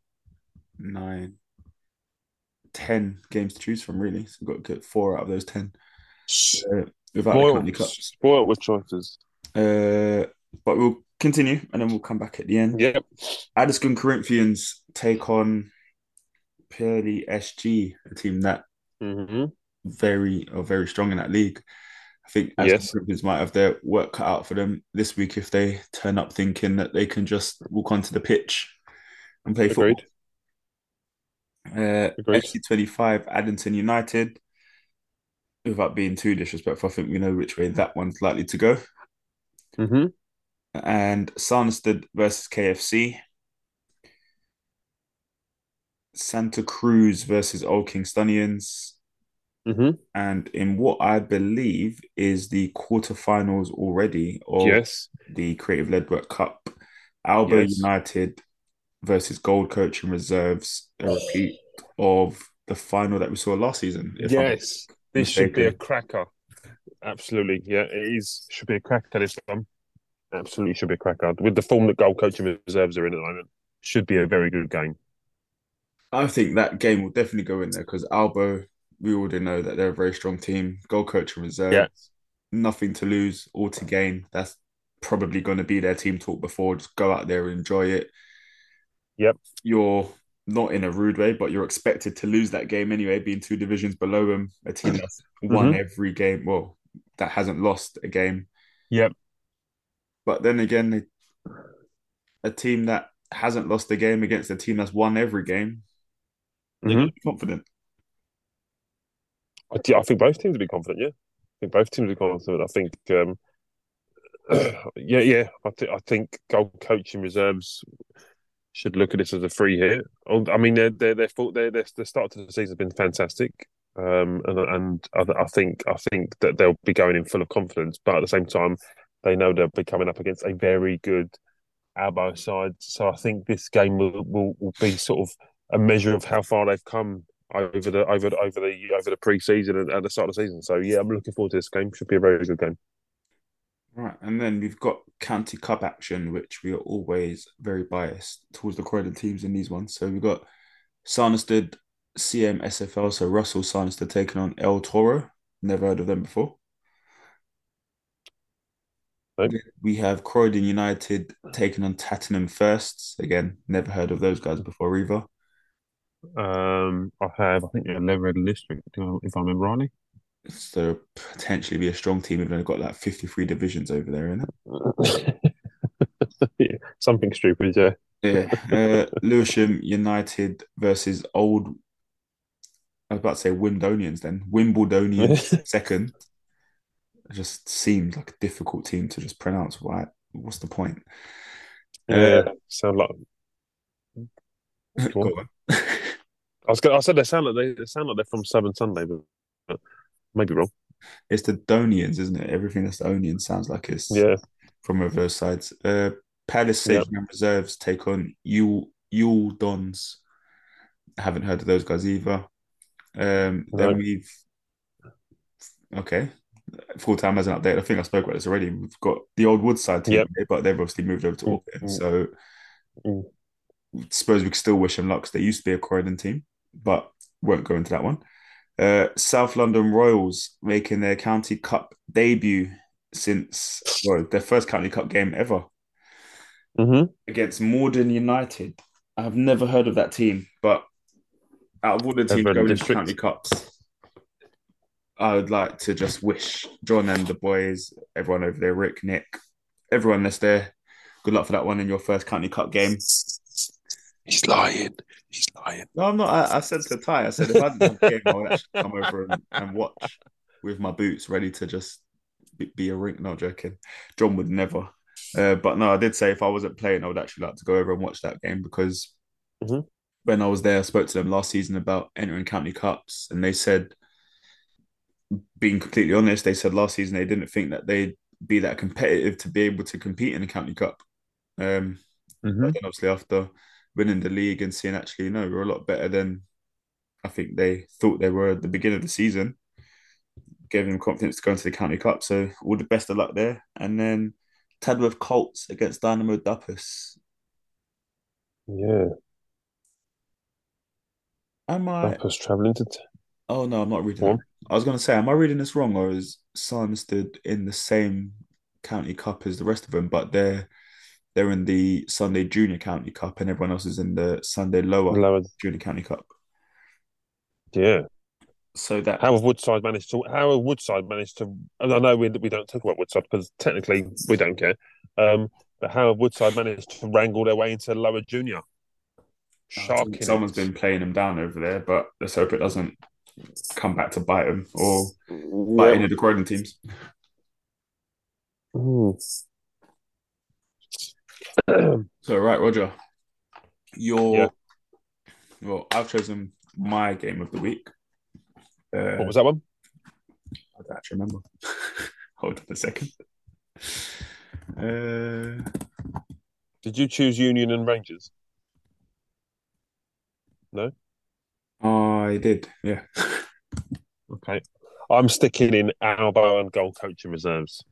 nine, ten games to choose from. Really, so we've got to get four out of those ten uh, without the county cups. spoiled with choices. Uh, but we'll continue, and then we'll come back at the end. Yep. Addiscombe Corinthians take on Purley SG, a team that hmm very are very strong in that league. I think Yes. Corinthians might have their work cut out for them this week if they turn up thinking that they can just walk onto the pitch and play football. Agreed. Uh, Agreed. FC25 Addington United. Without being too disrespectful, I think we know which way that one's likely to go. hmm And Sanderstead versus KFC. Santa Cruz versus Old Kingstonians. hmm And in what I believe is the quarterfinals already of Yes. the Creative Ledwork Cup, Alba Yes. United versus Goal Coaching Reserves, a repeat of the final that we saw last season. Yes. This should be a cracker. Absolutely. Yeah, it is. Should be a cracker this time. Absolutely should be a cracker. With the form that goal coaching reserves are in at the moment, should be a very good game. I think that game will definitely go in there because Albo, we already know that they're a very strong team. Goal coach and reserve, Yeah. nothing to lose, all to gain. That's probably going to be their team talk before. Just go out there and enjoy it. Yep. You're not in a rude way, but you're expected to lose that game anyway, being two divisions below them. A team that's won Mhm. every game, well, that hasn't lost a game. Yep. But then again, they- a team that hasn't lost a game against a team that's won every game, Mhm. gonna confident. I, I think both teams will be confident. Yeah, I think both teams are confident. I think, um, yeah, yeah. I, th- I think goal coaching reserves should look at this as a free hit. Oh, I mean, their their their, their, their the start to the season has been fantastic, um, and and I, I think I think that they'll be going in full of confidence. But at the same time, they know they'll be coming up against a very good Albo side. So I think this game will, will, will be sort of a measure of how far they've come over the over the, over the over the pre-season and, the start of the season. So yeah, I'm looking forward to this game. Should be a very good game. Right, and then we've got County Cup action, which we are always very biased towards the Croydon teams in these ones. So we've got Sanderstead, CM SFL, so Russell Sanderstead taking on El Toro. Never heard of them before. We have Croydon United taking on Tattenham Firsts. Again, never heard of those guys before either. Um, I have I think Leatherhead District if I remember rightly. So potentially be a strong team, even though they've got like 53 divisions over there, isn't it? yeah, something stupid. Yeah. Yeah. Uh, Lewisham United versus Old. I was about to say Wimbledonians then. Wimbledonians second. It just seemed like a difficult team to just pronounce. Why? What's the point? Yeah, sound like. I was. Gonna, I said they sound like they, they sound like they're from Southern Sunday, but, but maybe wrong. it's the Donians, isn't it? Everything that's Donian sounds like it's Yeah, from reverse sides. Uh, Palace Yep. and Reserves take on Yule Yule Dons. Haven't heard of those guys either. Um, No. then we've okay. Full time as an update. I think I spoke about this already. We've got the old Woodside team, Yep. but they've obviously moved over to Mm, Auckland. mm. So Mm. suppose we could still wish them luck 'cause they used to be a Croydon team, but won't go into that one. Uh, South London Royals making their County Cup debut since well, their first County Cup game ever hmm against Morden United. I have never heard of that team, but out of all the teams going District. county cups, I would like to just wish John and the boys, everyone over there, Rick, Nick, everyone that's there, good luck for that one in your first county cup game. He's lying. He's lying. No, I'm not. I, I said to Ty, I said if I didn't have a game, I would actually come over and, and watch with my boots ready to just be, be a rink. No joking. John would never. Uh, but no, I did say if I wasn't playing, I would actually like to go over and watch that game because Mhm. when I was there, I spoke to them last season about entering county cups, and they said, being completely honest, they said last season they didn't think that they'd be that competitive to be able to compete in the county cup. Um, hmm but then obviously after winning the league and seeing actually no, we're a lot better than I think they thought they were at the beginning of the season. gave them confidence to go into the County Cup. So all the best of luck there. And then Tadworth Colts against Dynamo Duppas. Yeah, Am I? Bumpers travelling to. Oh no, I'm not reading. That. I was going to say, am I reading this wrong, or is Cirencester in the same County Cup as the rest of them? But they're they're in the Sunday Junior County Cup, and everyone else is in the Sunday Lower Lower. Junior County Cup. Yeah. So that How have Woodside managed to? How have Woodside managed to? And I know we we don't talk about Woodside because technically we don't care. Um, but how have Woodside managed to wrangle their way into lower junior? Sharking. someone's it. been playing them down over there, but let's hope it doesn't come back to bite them or bite any of the Croydon teams. Mm. So right, Roger, your Yeah. well, I've chosen my game of the week. Uh, what was that one? I don't actually remember. Hold on a second. Uh, Did you choose Union and Rangers? No. I did, yeah. Okay. I'm sticking in Albo and goal coaching reserves.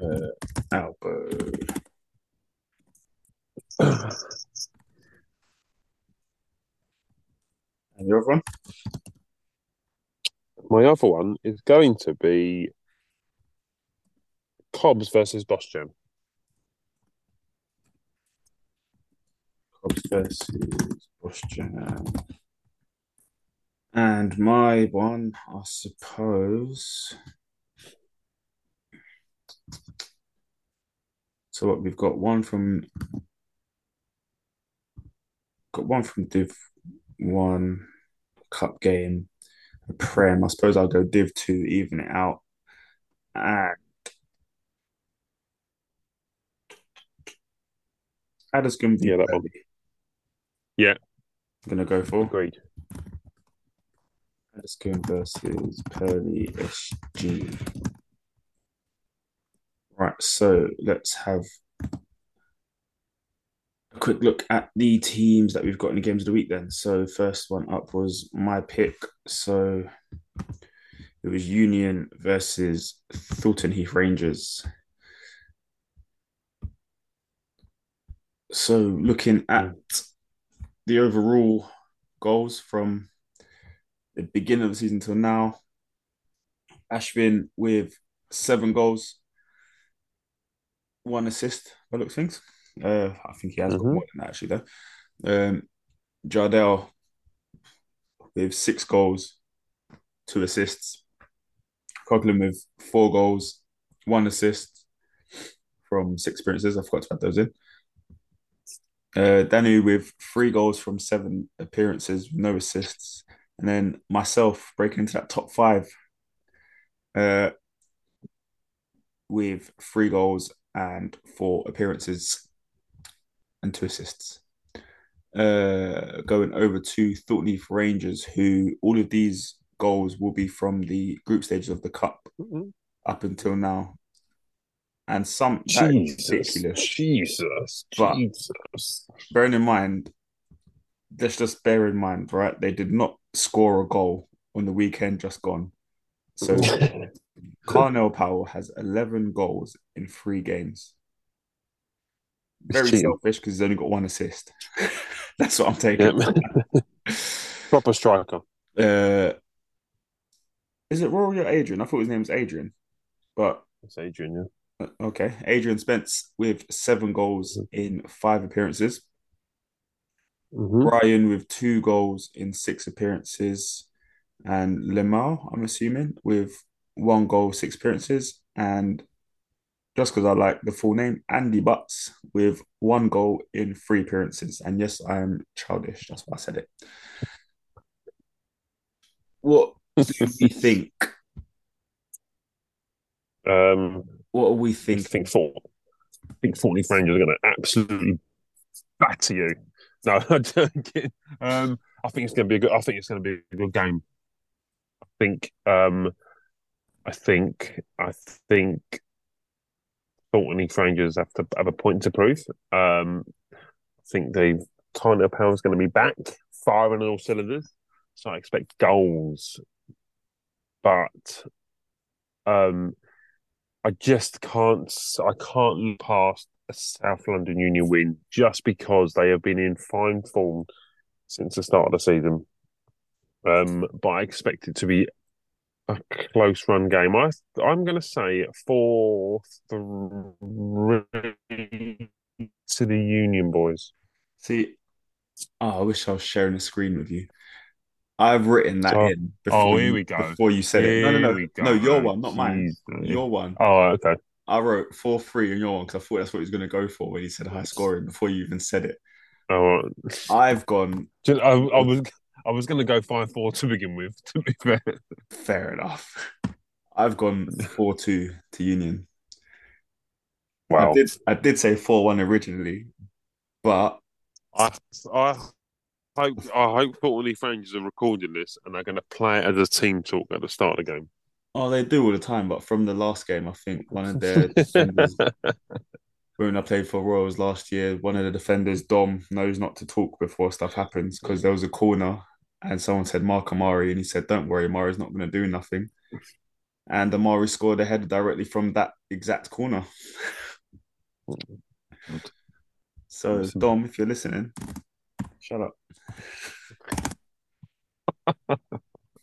Uh, Albo. And your other one? My other one is going to be Cobbs versus Boschem. Cobbs versus Boschan. And my one, I suppose. So what we've got one from got one from Div One Cup game, a Prem. I suppose I'll go Div Two, even it out. And Addiscombe v Yeah, that one. Purley. Yeah. I'm gonna go for Agreed. Addiscombe versus Purley SG. Right, so let's have a quick look at the teams that we've got in the games of the week then. So first one up was my pick. So it was Union versus Thornton Heath Rangers. So looking at hmm. The overall goals from the beginning of the season till now, Ashvin with seven goals, one assist by looks things. Uh, I think he has got Mhm. more than that actually though. Um, Jardel with six goals, two assists. Coughlin with four goals, one assist from six appearances. I forgot to add those in. Uh, Danu with three goals from seven appearances, no assists, and then myself breaking into that top five uh, with three goals and four appearances and two assists. Uh, going over to Thornton Heath Rangers, who all of these goals will be from the group stages of the cup Mhm. up until now, and some Jesus, ridiculous. Jesus, But- Jesus. bearing in mind, let's just bear in mind, right? They did not score a goal on the weekend just gone. So Carnell Powell has 11 goals in three games. Very selfish because he's only got one assist. That's what I'm taking. Yep. Proper striker. Uh, is it Rory or Adrian? I thought his name was Adrian. But That's Adrian, yeah. Okay. Adrian Spence with seven goals in five appearances. Mhm. Brian with two goals in six appearances, and Lemar, I'm assuming, with one goal, six appearances, and just because I like the full name, Andy Butts with one goal in three appearances. And yes, I am childish. That's why I said it. What do we think? Um, What are we thinking? think I think Heath Rangers are going to absolutely batter you. No, I'm joking. Um, I think it's going to be a good. I think it's going to be a good game. I think. Um, I think. I think. Thornton Rangers have to have a point to prove. Um, I think they've Tyler Power's going to be back firing on all cylinders, so I expect goals. But um, I just can't. I can't look past a South London Union win just because they have been in fine form since the start of the season. Um, but I expect it to be a close run game. I I'm going to say four three to the Union boys. See, oh, I wish I was sharing a screen with you. I've written that Oh. in before, Oh, here you, we go. before you said it. No, no, no. go. No, your Oh, one, not mine. jeez. Your one. Oh, okay. I wrote 4 3 in your one because I thought that's what he was going to go for when he said high scoring before you even said it. Oh, I've gone I, I was I was going to go five four to begin with. To be fair, fair enough. I've gone 4 2 to Union. wow. I did, I did say 4 1 originally, but I I hope I hope Courtney Rangers are recording this and they're going to play it as a team talk at the start of the game. oh, they do all the time. But from the last game, I think one of their defenders when I played for Royals last year, one of the defenders, Dom, knows not to talk before stuff happens because there was a corner and someone said Mark Amari and he said, Don't worry, Amari's not going to do nothing. And Amari scored a header directly from that exact corner. so, Dom, if you're listening, shut up.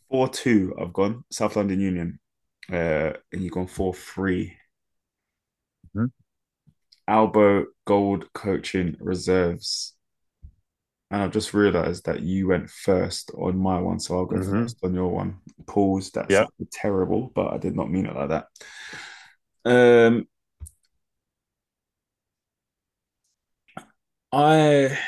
4 2, I've gone. South London Union. Uh, and you've gone 4 3. Mhm. Albo Goal Coaching Reserves. And I've just realised that you went first on my one, so I'll go Mhm. first on your one. Pause. That's Yeah. terrible, but I did not mean it like that. Um, I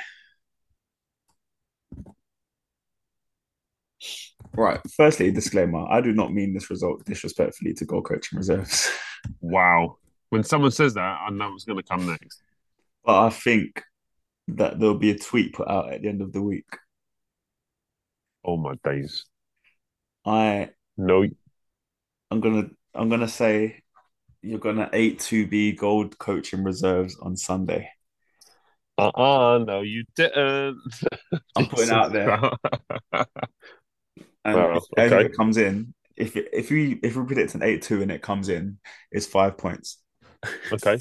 right. Firstly, disclaimer: I do not mean this result disrespectfully to Goal Coaching Reserves, Wow. When someone says that, I know what's going to come next. but I think that there'll be a tweet put out at the end of the week. Oh my days. I No, I'm gonna I'm gonna say you're gonna eight two B Goal Coaching Reserves on Sunday. uh-uh, no, you didn't. I'm putting out there. And Wow, if, and if okay. it comes in, if if we if we predict an eight two and it comes in, it's five points. okay.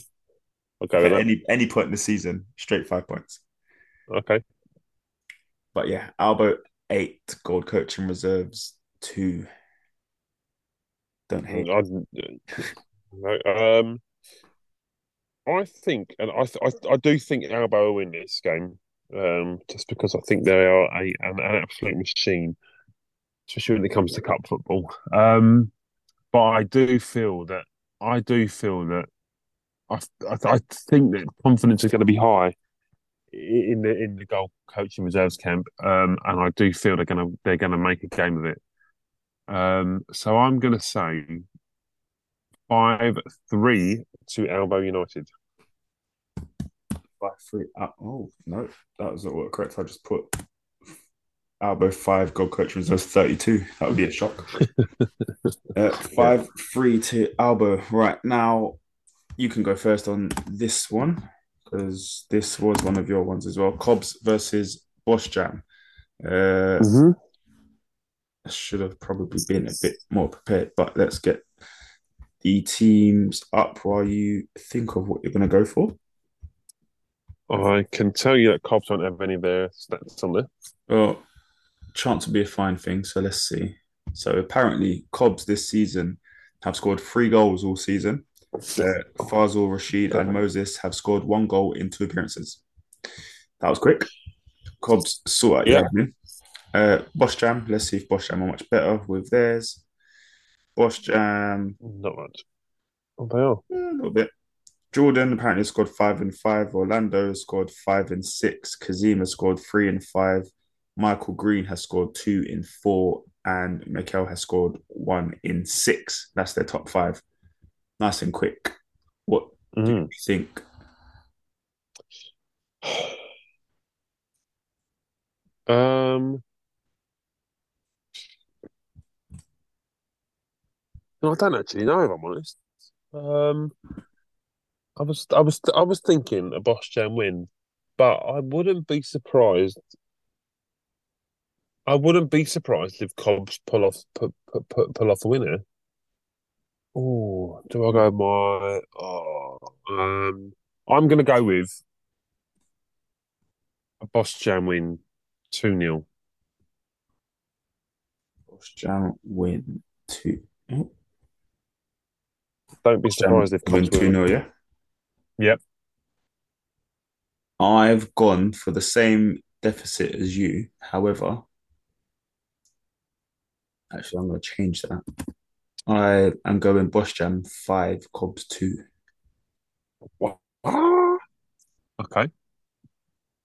Okay. At any any point in the season, straight five points. Okay. But yeah, Albo eight, Goal Coaching Reserves two. Don't hate. I, no, um, I think, and I, I, I do think Albo will win this game, um, just because I think they are a an, an absolute machine, especially when it comes to cup football. Um, but I do feel that I do feel that I, I, I think that confidence is going to be high in the in the goal coaching reserves camp, um, and I do feel they're going to they're going to make a game of it. Um, so I'm going to say five three to Albo United. Five three. Uh, oh no, that was not correct. I just put Albo five, Goal Coaching Reserves thirty two. That would be a shock. uh, five three to Albo. Right now, you can go first on this one because this was one of your ones as well. Cobbs versus Bosch Jam. Uh, I should have probably been a bit more prepared, but let's get the teams up while you think of what you're going to go for. I can tell you that Cobbs don't have any of their stats on there. Well, chance will be a fine thing, so let's see. So apparently, Cobbs this season have scored three goals all season. Uh, Fazal, Rashid, and Moses have scored one goal in two appearances. That was quick. Cobbs sort out Yeah. Uh, Bosch Jam, let's see if Bosch Jam are much better with theirs. Bosch Jam, Not much. Oh, they are. eh, a little bit. Jordan apparently scored five and five. Orlando scored five and six. Kazima scored three and five. Michael Green has scored two in four. And Mikel has scored one in six. That's their top five. Nice and quick. What do Mhm. you think? Um, no, I don't actually know if I'm honest. Um, I was, I was, I was thinking a Bosch Jam win, but I wouldn't be surprised I wouldn't be surprised if Cobbs pull off pull, pull, pull off the winner. Oh, do I go my? Oh, um, I'm going to go with a Boss Jam win, two 0 Boss Jam win two. Oh, Don't be Boss surprised if win two win. 0 Yeah. Yep. I've gone for the same deficit as you. However, actually, I'm going to change that. I am going Boss Jam five, Cobbs two. Ah, Okay.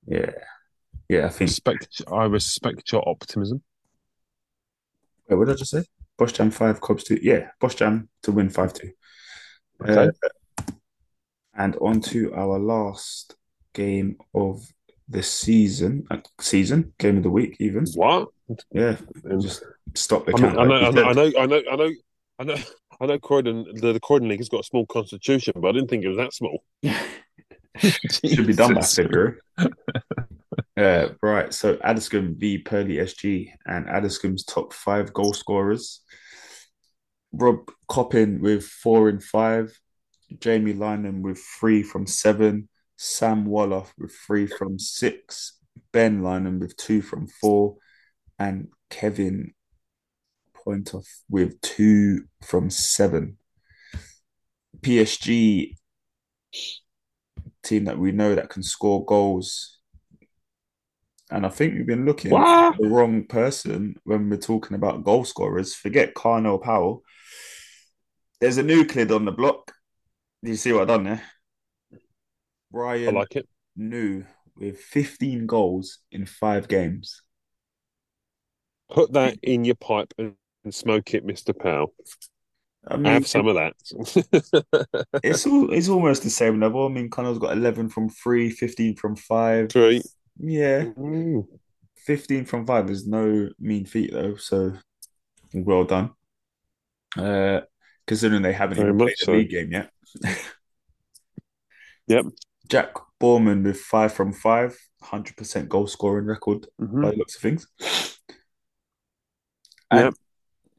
Yeah, yeah. I think. Respect. I respect your optimism. Wait, what did I just say? Boss Jam five, Cobbs two. Yeah, Boss Jam to win five two. Okay. Uh, and on to our last game of the season. Uh, season game of the week, even. What? Yeah, and just stop the I, mean, count. I know, like I know, I know, I know, I know, I know, I know. Croydon, the, the Croydon League has got a small constitution, but I didn't think it was that small. Should be done by Jesus. February. uh, right. So Addiscombe v Purley SG and Addiscombe's top five goal scorers. Rob Coppin with four and five, Jamie Lynham with three from seven, Sam Waller with three from six, Ben Lynham with two from four, and Kevin Pointoff with two from seven. PSG team that we know that can score goals. And I think we've been looking for the wrong person when we're talking about goal scorers. Forget Carnell Powell. There's a new kid on the block. Do you see what I've done there? Brian I like it. New with 15 goals in five games. Put that in your pipe and, and smoke it, Mister Powell. I mean, Have some of that. it's all, it's almost the same level. I mean, Connell's got 11 from three, 15 from five. Three. Yeah, Mm. 15 from five is no mean feat though, so well done. Uh, considering they haven't Very even played much the so. league game yet. Yep. Jack Borman with five from five, 100% goal scoring record Mhm. by looks of things. And Yep.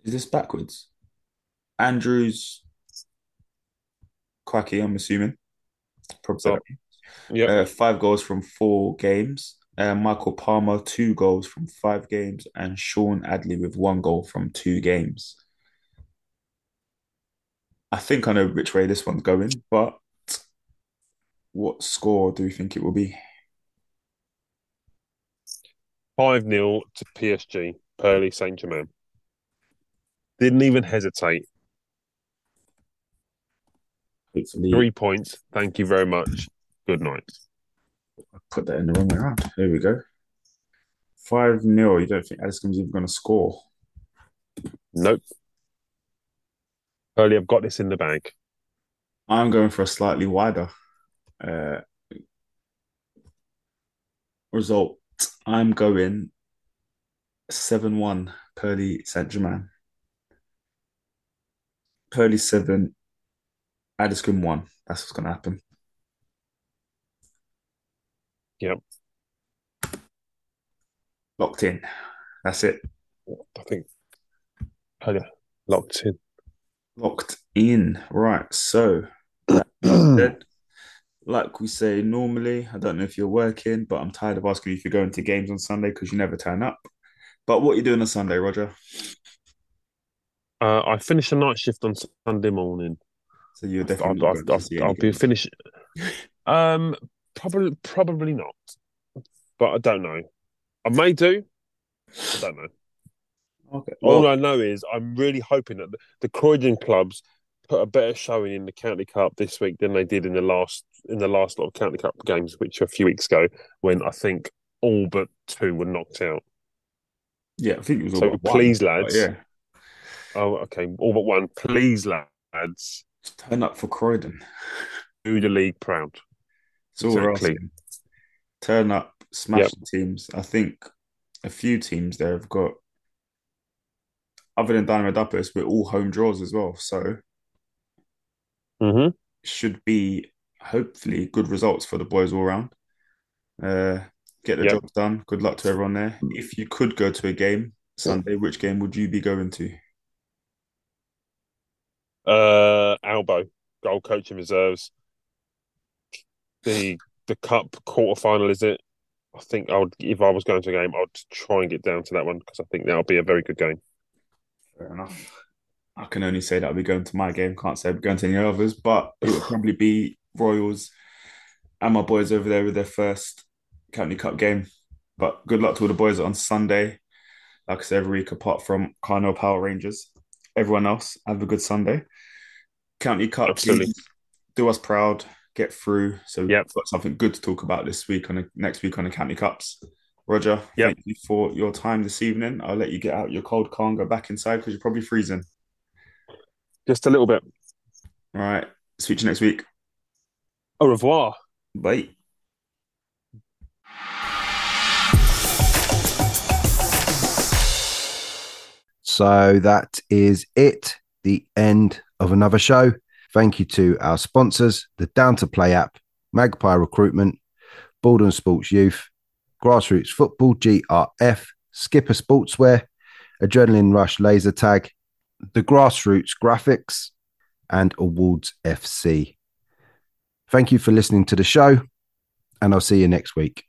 is this backwards? Andrews, Quacky, I'm assuming. Probably Yep. Uh, five goals from four games. Uh, Michael Palmer, two goals from five games. And Sean Adley with one goal from two games. I think I know which way this one's going, but what score do we think it will be? Five 0 to PSG. Purley Saint Germain. Didn't even hesitate. Hopefully, Three points. Thank you very much. Good night. put that in the wrong way around. There we go. 5 0. You don't think Addison's even going to score? Nope. Purley, I've got this in the bag. I'm going for a slightly wider uh, result. I'm going 7 1 Purley Saint Germain. Purley 7, Addiscombe 1. That's what's going to happen. Yep. Locked in. That's it. I think oh, Purley locked in. Locked in. Right. So, like we say normally, I don't know if you're working, but I'm tired of asking you if you're going to games on Sunday because you never turn up. But what are you doing on Sunday, Roger? Uh, I finished a night shift on Sunday morning. So you're I'll, definitely I'll, to I'll, I'll be finished. Um, probably, probably not. But I don't know. I may do. I don't know. Okay. All I know is I'm really hoping that the, the Croydon clubs put a better showing in the County Cup this week than they did in the last in the last lot of County Cup games, which were a few weeks ago, when I think all but two were knocked out. yeah, I think it was So one, please, but lads. yeah, Oh, okay, all but one. Please, lads, turn up for Croydon. do the league proud. It's all Exactly. Turn up, smash Yep. the teams. I think a few teams there have got, other than Dynamo Duppas, we're all home draws as well. So hmm should be hopefully good results for the boys all round. Uh, Get the Yep. job done. Good luck to everyone there. If you could go to a game Sunday, which game would you be going to? Uh, Albo, goal coaching reserves. The the cup quarter final is it? I think I would if I was going to a game, I'd try and get down to that one because I think that'll be a very good game. Fair enough. I can only say that I'll be going to my game. Can't say be going to any others, but it would probably be Royals and my boys over there with their first County Cup game. But good luck to all the boys on Sunday. Like I said, every week apart from Carno Power Rangers. Everyone else, have a good Sunday. County Cup, Absolutely. do us proud, get through. So we've got something good to talk about this week on the next week on the County Cups. Roger, Yep. thank you for your time this evening. I'll let you get out your cold car and go back inside because you're probably freezing. Just a little bit. All right. Speak to you next week. Au revoir. Bye. So that is it, the end of another show. Thank you to our sponsors, the Down to Play app, Magpie Recruitment, Baldon Sports Youth, Grassroots Football, GRF, Sk1pr Sportswear, Adrenaline Rush Laser Tag, the Grassroots Graphics, and Awards FC. Thank you for listening to the show, and I'll see you next week.